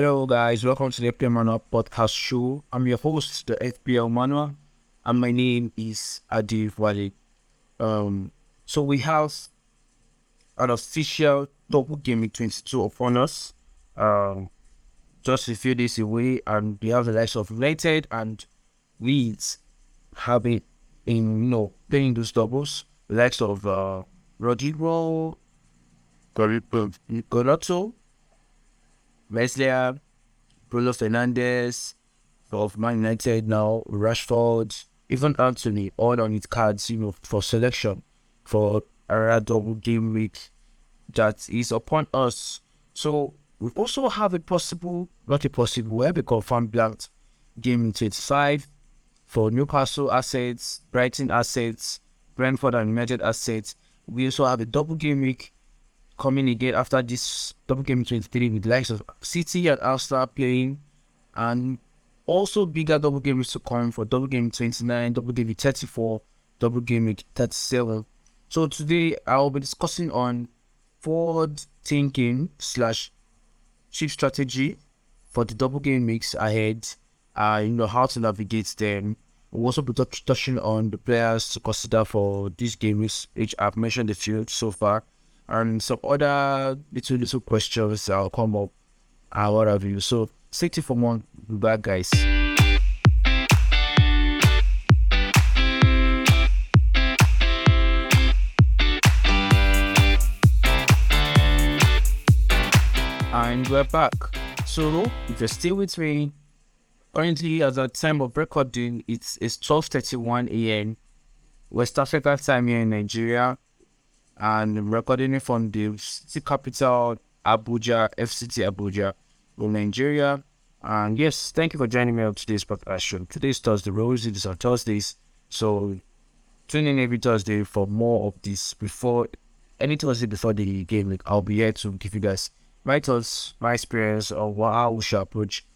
Hello, guys. Welcome to the FPL Manual podcast show. I'm your host, the FPL Manual, and my name is Adi Wale. Um, so we have an official double game week 22 upon us. Um, just a few days away, and we have the likes of United and Leeds having in you know playing those doubles. The likes of uh, Rodrigo, Gnonto, Meslier, Bruno Fernandes of Man United now, Rashford, even Antony, all on its cards, you know, for selection for a double game week that is upon us. So we also have a possible, not a possible, we confirm blanked game in 25 for Newcastle assets, Brighton assets, Brentford and United assets. We also have a double game week coming again after this double game 23 with likes of City and Arsenal playing and also bigger double game weeks to come for double game 29, double game 34, double game 37. So today I'll be discussing on forward thinking slash chief strategy for the double game mix ahead. Uh, you know how to navigate them. We'll also be touching on the players to consider for these games, which I've mentioned a few so far and some other little little questions that'll come up and what have you. So tuned for more. Bye guys. And we're back. So if you're still with me, currently at the time of recording, it's it's 12:31 a.m. West Africa time here in Nigeria and recording it from the city capital, Abuja, FCT Abuja, in Nigeria. And yes, thank you for joining me on today's podcast show. Today's Thursday, Rosy, this on Thursdays. So tune in every Thursday for more of this before any Thursday before the game. Like I'll be here to give you guys my thoughts, my experience, or how we should approach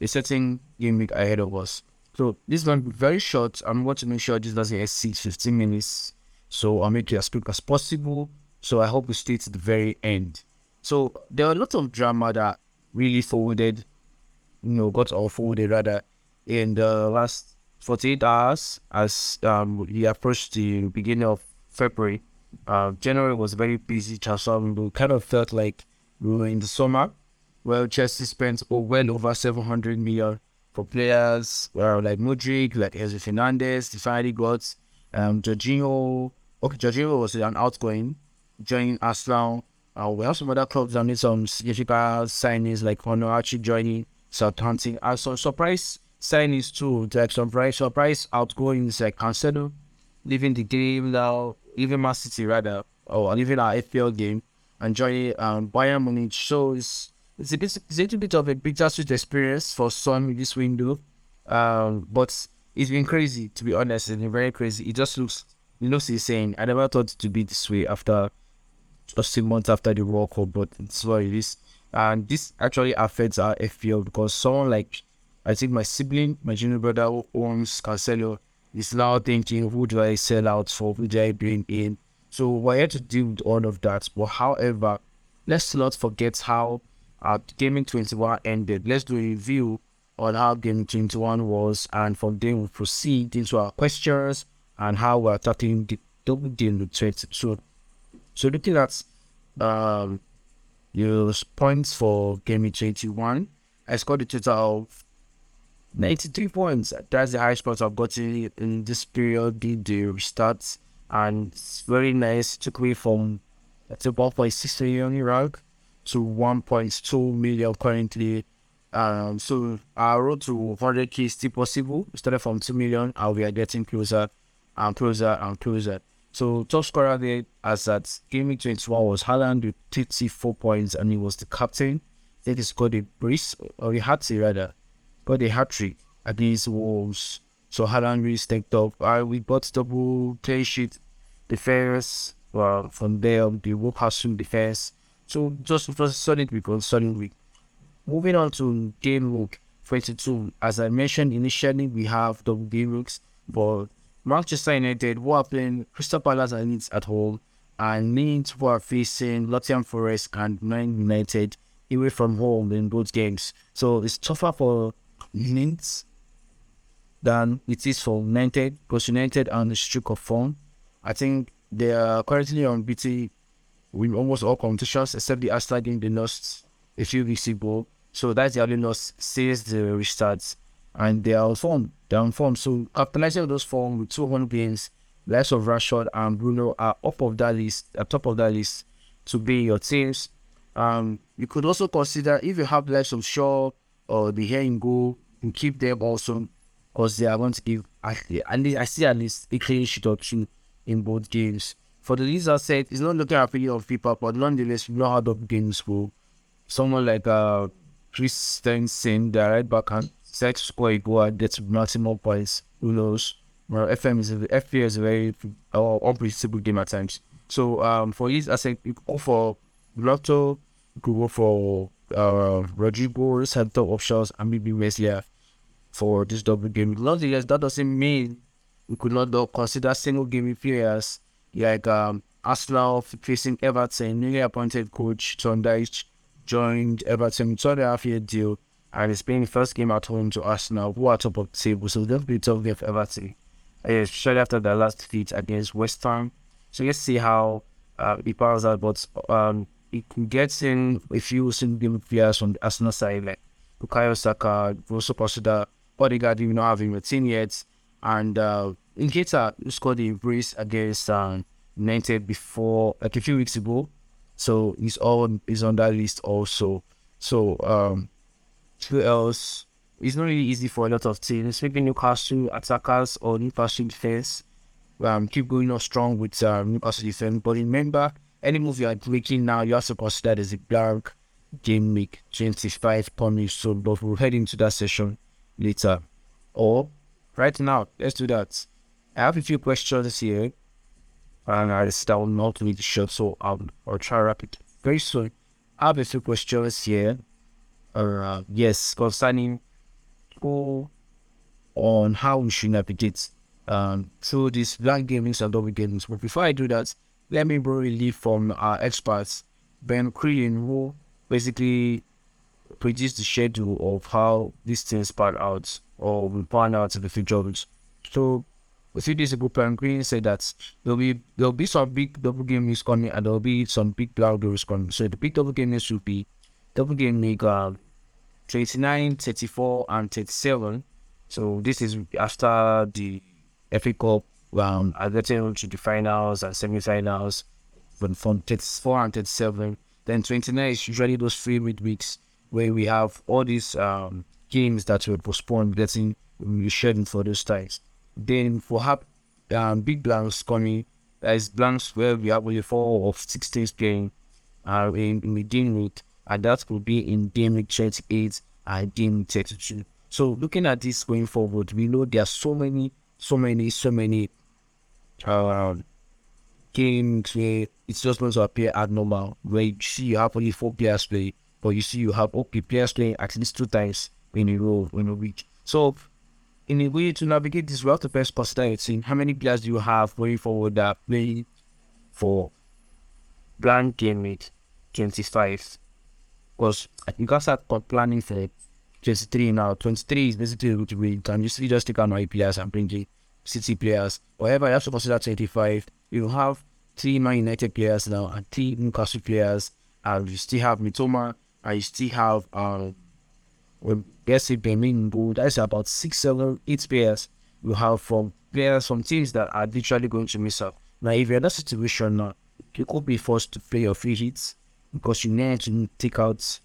a certain game week ahead of us. So this is going to be very short. I'm going to make sure this doesn't exceed 15 minutes so I'll make it as quick as possible. So I hope we stay to the very end. So there are a lot of drama that really forwarded, you know, got forwarded rather in the last 48 hours as um, we approached the beginning of February. Uh, January was very busy transfer We kind of felt like we were in the summer Well, Chelsea spent oh, well over 700 million for players well, like Mudryk, like Enzo Fernandez, finally got um, Jorginho, Okay, Jorginho was an outgoing, joining Arsenal. Uh, we have some other clubs that need some significant signings like Onuachu joining Southampton. And some surprise signings too, like surprise, surprise outgoings like Cancelo leaving the game now, leaving Man City rather, or leaving our FPL game and joining um, Bayern Munich. So it's, it's, a bit, it's a little bit of a bittersweet experience for some in this window. Um, but it's been crazy, to be honest. It's been very crazy. It just looks you know, he's saying, I never thought it to be this way after just a month after the World Cup, but it's what it is. And this actually affects our FPL because someone like, I think my sibling, my junior brother who owns Cancelo, is now thinking, who do I sell out for? Who do I bring in? So we're here to deal with all of that. But however, let's not forget how our Gaming 21 ended. Let's do a review on how Gaming 21 was, and from there we'll proceed into our questions and how we're tackling the double deal with threats. So, so looking at um, your points for game 21, I scored a total of 93 points. That's the highest points I've gotten in this period, did the restart, and it's very nice. Took me from a 1.6 million to 1.2 million currently. Um, so our road to 100k is still possible. We started from 2 million, and we are getting closer and closer and closer. So top scorer there as at gaming 21 was Haaland with 34 points and he was the captain. Then he scored a brace or a hat rather. Got a hat trick against Wolves. So Haaland really stepped up. Uh, we got double clean sheet defense. Well, from there the has defense. So just it was solid week, solid week. Moving on to game week 22. As I mentioned initially, we have double game weeks, but Manchester United, who are playing Crystal Palace and Leeds at home, and Leeds, who are facing Nottingham Forest and Man United away from home in both games. So it's tougher for Leeds than it is for United because United are on the streak of form. I think they are currently on BT with almost all competitions except the Arsenal game they lost a few weeks ago. So that's the only loss since the restarts. And they are on form. They're on form. So capitalizing those form with 200 games, less of Rashford and Bruno are up of that list, at top of that list to be your teams. Um, you could also consider if you have less of Shaw or de Gea in goal, you keep them also because they are going to give and I see at least a clean sheet or two in both games. For the Leeds said, it's not looking at opinion of people, but nonetheless, you know how the games go. Someone like uh Kristensen, the right back, to score goal and get maximum points. Who knows? Well, FM is FPL is a very uh, unpredictable game at times. So um, for I said, you go for Lotto, you could go for uh, Rodrigo, center options, and maybe Meslier for this double game. Nonetheless, that doesn't mean we could not consider single game players like um, Arsenal facing Everton. Newly appointed coach Tom Dyche joined Everton two and a half year deal and playing the first game at home to Arsenal, who are top of the table. So they'll be tough game for Everton. Uh, shortly after the last defeat against West Ham. So let's see how uh, it pans out. But um, it gets in a few single players from the Arsenal side, like Bukayo Saka, also consider Odegaard even not having a team yet. And uh, Nketiah scored the brace against um, United before, like a few weeks ago. So he's on he's on that list also. So um, who else? It's not really easy for a lot of teams. Maybe Newcastle attackers or Newcastle defense. Um, keep going on strong with um, Newcastle defense. But remember, any move you are making now, you have to consider as a blank game week 25 punish. So, but we'll head into that session later. Or right now, let's do that. I have a few questions here, and I still not read the show, so I'll, I'll try it very soon. I have a few questions here. Uh, yes, concerning who on how we should navigate um, through these blank gamings and double gamings. But before I do that, let me borrow a leaf from our experts, Ben Crellin, who basically produce the schedule of how these things pan out or will pan out in the future. So a few days ago, Ben Crellin said that there'll be there'll be some big double game news coming and there'll be some big black doors coming. So the big double news will be double game league uh, 29, 34, and 37. So this is after the FA Cup round, um, getting to the finals and semi-finals. From 34 and 37, then 29 is usually those three midweeks where we have all these um, games that were postponed getting rescheduled for those times. Then for have um, big blanks coming, there's blanks where we have only four or six teams playing uh, in, in the game week, and that will be in game 38 and game week 32. So looking at this going forward, we know there are so many, so many, so many uh, games where it's just going to appear abnormal, where you see you have only four players play, but you see you have okay players playing at least two times in a row in a week. So in a way to navigate this well, the best posterity, how many players do you have going forward that play for blank game week 25? Because you can start planning for 23 now. 23 is basically a good week, and you just take out my players and bring the City players. However, you have to consider 25. You have three Man United players now and three Newcastle players, and you still have Mitoma, and you still have um, well, guess it Benin Gold. That's about six, seven, eight players you have from players from teams that are literally going to miss out. Now, if you're in that situation now, you could be forced to play your free hits because you need to take out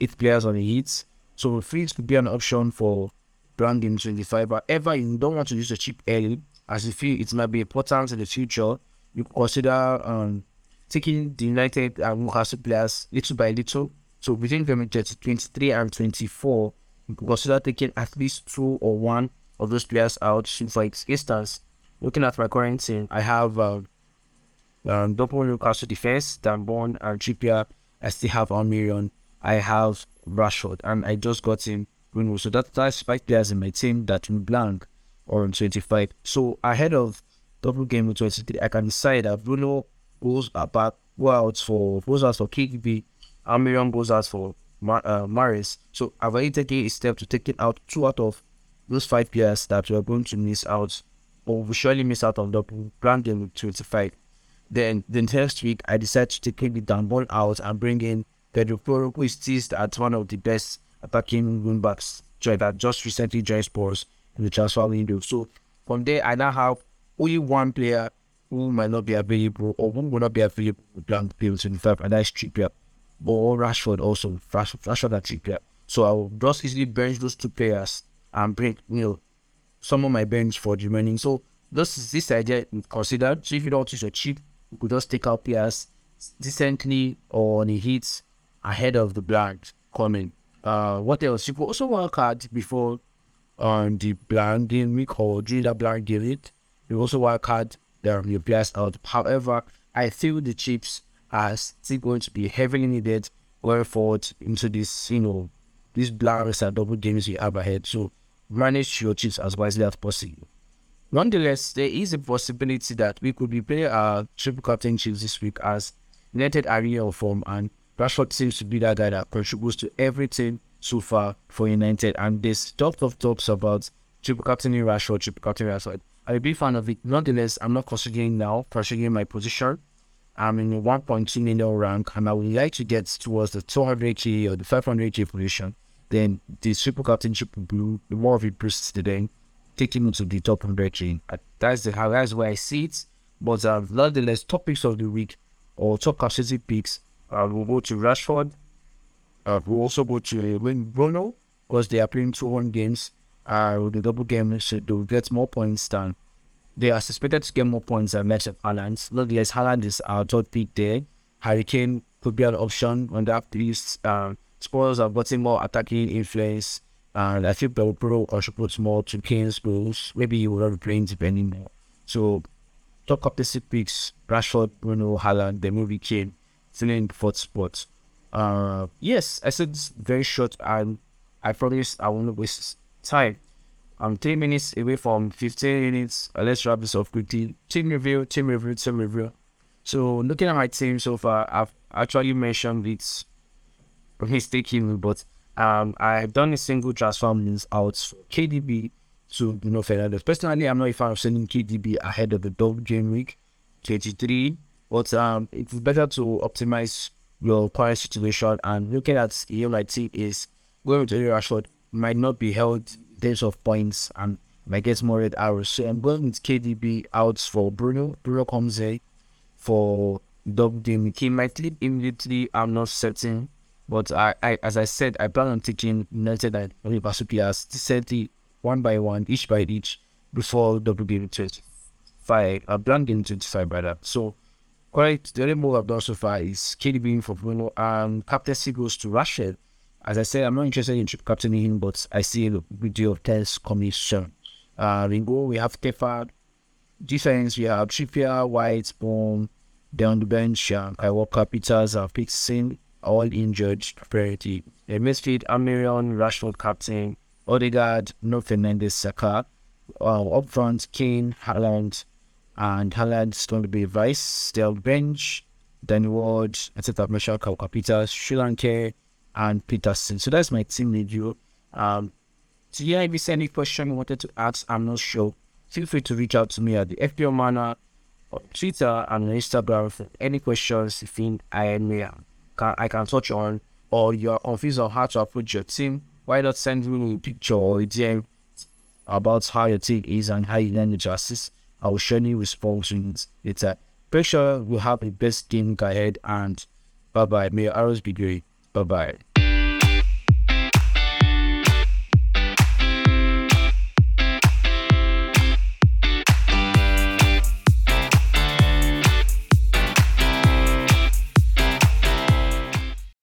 eight players on the hits. So free could be an option for brand in 25. However, you don't want to use a cheap early as you feel it might be important in the future. You consider um, taking the United and Newcastle players little by little so between 23 and 24, you consider taking at least two or one of those players out. For instance, looking at my current team, I have uh, um, double Newcastle defense, Dan Burn and Trippier. I still have Almiron. I have Rashford, and I just got him Bruno. So that, that's five players in my team that will blank or on 25. So ahead of double game with 23, I can decide that Bruno goes back, go out for goes out for KDB Almiron goes out for Mar- uh, Mahrez. So I've already taken a step to taking out two out of those five players that we are going to miss out, or we surely miss out on the brand game with 25. Then the next week, I decided to take the down out and bring in Pedro Porro, who is teased as one of the best attacking wing backs that just recently joined Spurs in the transfer window. So from there, I now have only one player who might not be available or who will not be available with blank bill 25, and that's Trippier. Or Rashford also. Rashford, Rashford and Trippier. So I will just easily bench those two players and bring, you know, some of my bench for the remaining. So this is this idea considered. So if you don't use a cheap, could just take out players decently or on a hit ahead of the blank coming. Uh, what else? You could also work hard before on the blind game week or during that blind game it. You also work hard there your players out. However, I feel the chips are still going to be heavily needed going forward into this, you know, these blanks and double games we have ahead. So manage your chips as wisely as possible. Nonetheless, there is a possibility that we could be playing our triple captain chips this week as United are in form and Rashford seems to be that guy that contributes to everything so far for United. And there's talk of talks about triple captain Rashford, triple captain Rashford. I'm a big fan of it. Nonetheless, I'm not considering now, considering my position. I'm in a 1.2 million rank and I would like to get towards the 200k or the 500k position. Then the super captainship blue, the more of it boosts today, taking me to the top 100k. That's the how that's where I see it. But uh, nonetheless, topics of the week or top capacity picks, uh, we'll go to Rashford. Uh, we'll also go to uh, Bruno because they are playing two one games. Uh, with the double game, so they'll get more points than they are suspected to get more points than Messi and Haaland. Nonetheless, Haaland is our third pick there. Harry Kane could be an option on that list. Um, Spurs have gotten more attacking influence. And I think Bell Pro should put more to Kane's goals. Maybe he will not playing depending more. So, top up the six picks Rashford, Bruno, Haaland, the movie Kane, still in fourth spot. Uh, yes, I said it's very short and I promise I won't waste time. I'm 10 minutes away from 15 minutes. Uh, let's wrap this up quickly. Team review, team review, team review. So looking at my team so far, I've actually mentioned it mistakenly, but um, I've done a single transfer means out for KDB to Bruno Fernandes. Personally, I'm not a fan of sending KDB ahead of the double game week 23, but um, it's better to optimize your current situation. And looking at team is going to Rashford might not be held terms of points and might get more red arrows. So I'm going with KDB out for Bruno. Bruno comes in for double game. He might leave immediately. I'm not certain. But I, I as I said, I plan on taking United and Liverpool players decently one by one, each by each, before game 25. I'm plan game 25 by that. So quite the only move I've done so far is KDB for Bruno and captaincy goes to Rashford as I said, I'm not interested in captaining him, but I see a video of test coming soon. Uh, Ringo, we have Tefad. Defense, we have Trippier, White, Boom. Down the bench, uh, I Walker, Peters, uh, Pixin, all injured. Priority. The midfield, Almiron, Rashford, captain. Odegaard, No Fernandes, Saka. Up front, Kane, Haaland, and Haaland's going to be vice. Still bench, Danny Ward, etc. Michelle Peters, Sri Lanka and Peterson. So that's my team review. Um, so yeah, if you any question you wanted to ask, I'm not sure. Feel free to reach out to me at the FPL Manual on Twitter and on Instagram for any questions you think I may can I can touch on or you're confused on how to approach your team. Why not send me a picture or a DM about how your team is and how you learn to assist? I will show you it later. Make sure we have the best game ahead and bye bye. May your arrows be great. Bye bye.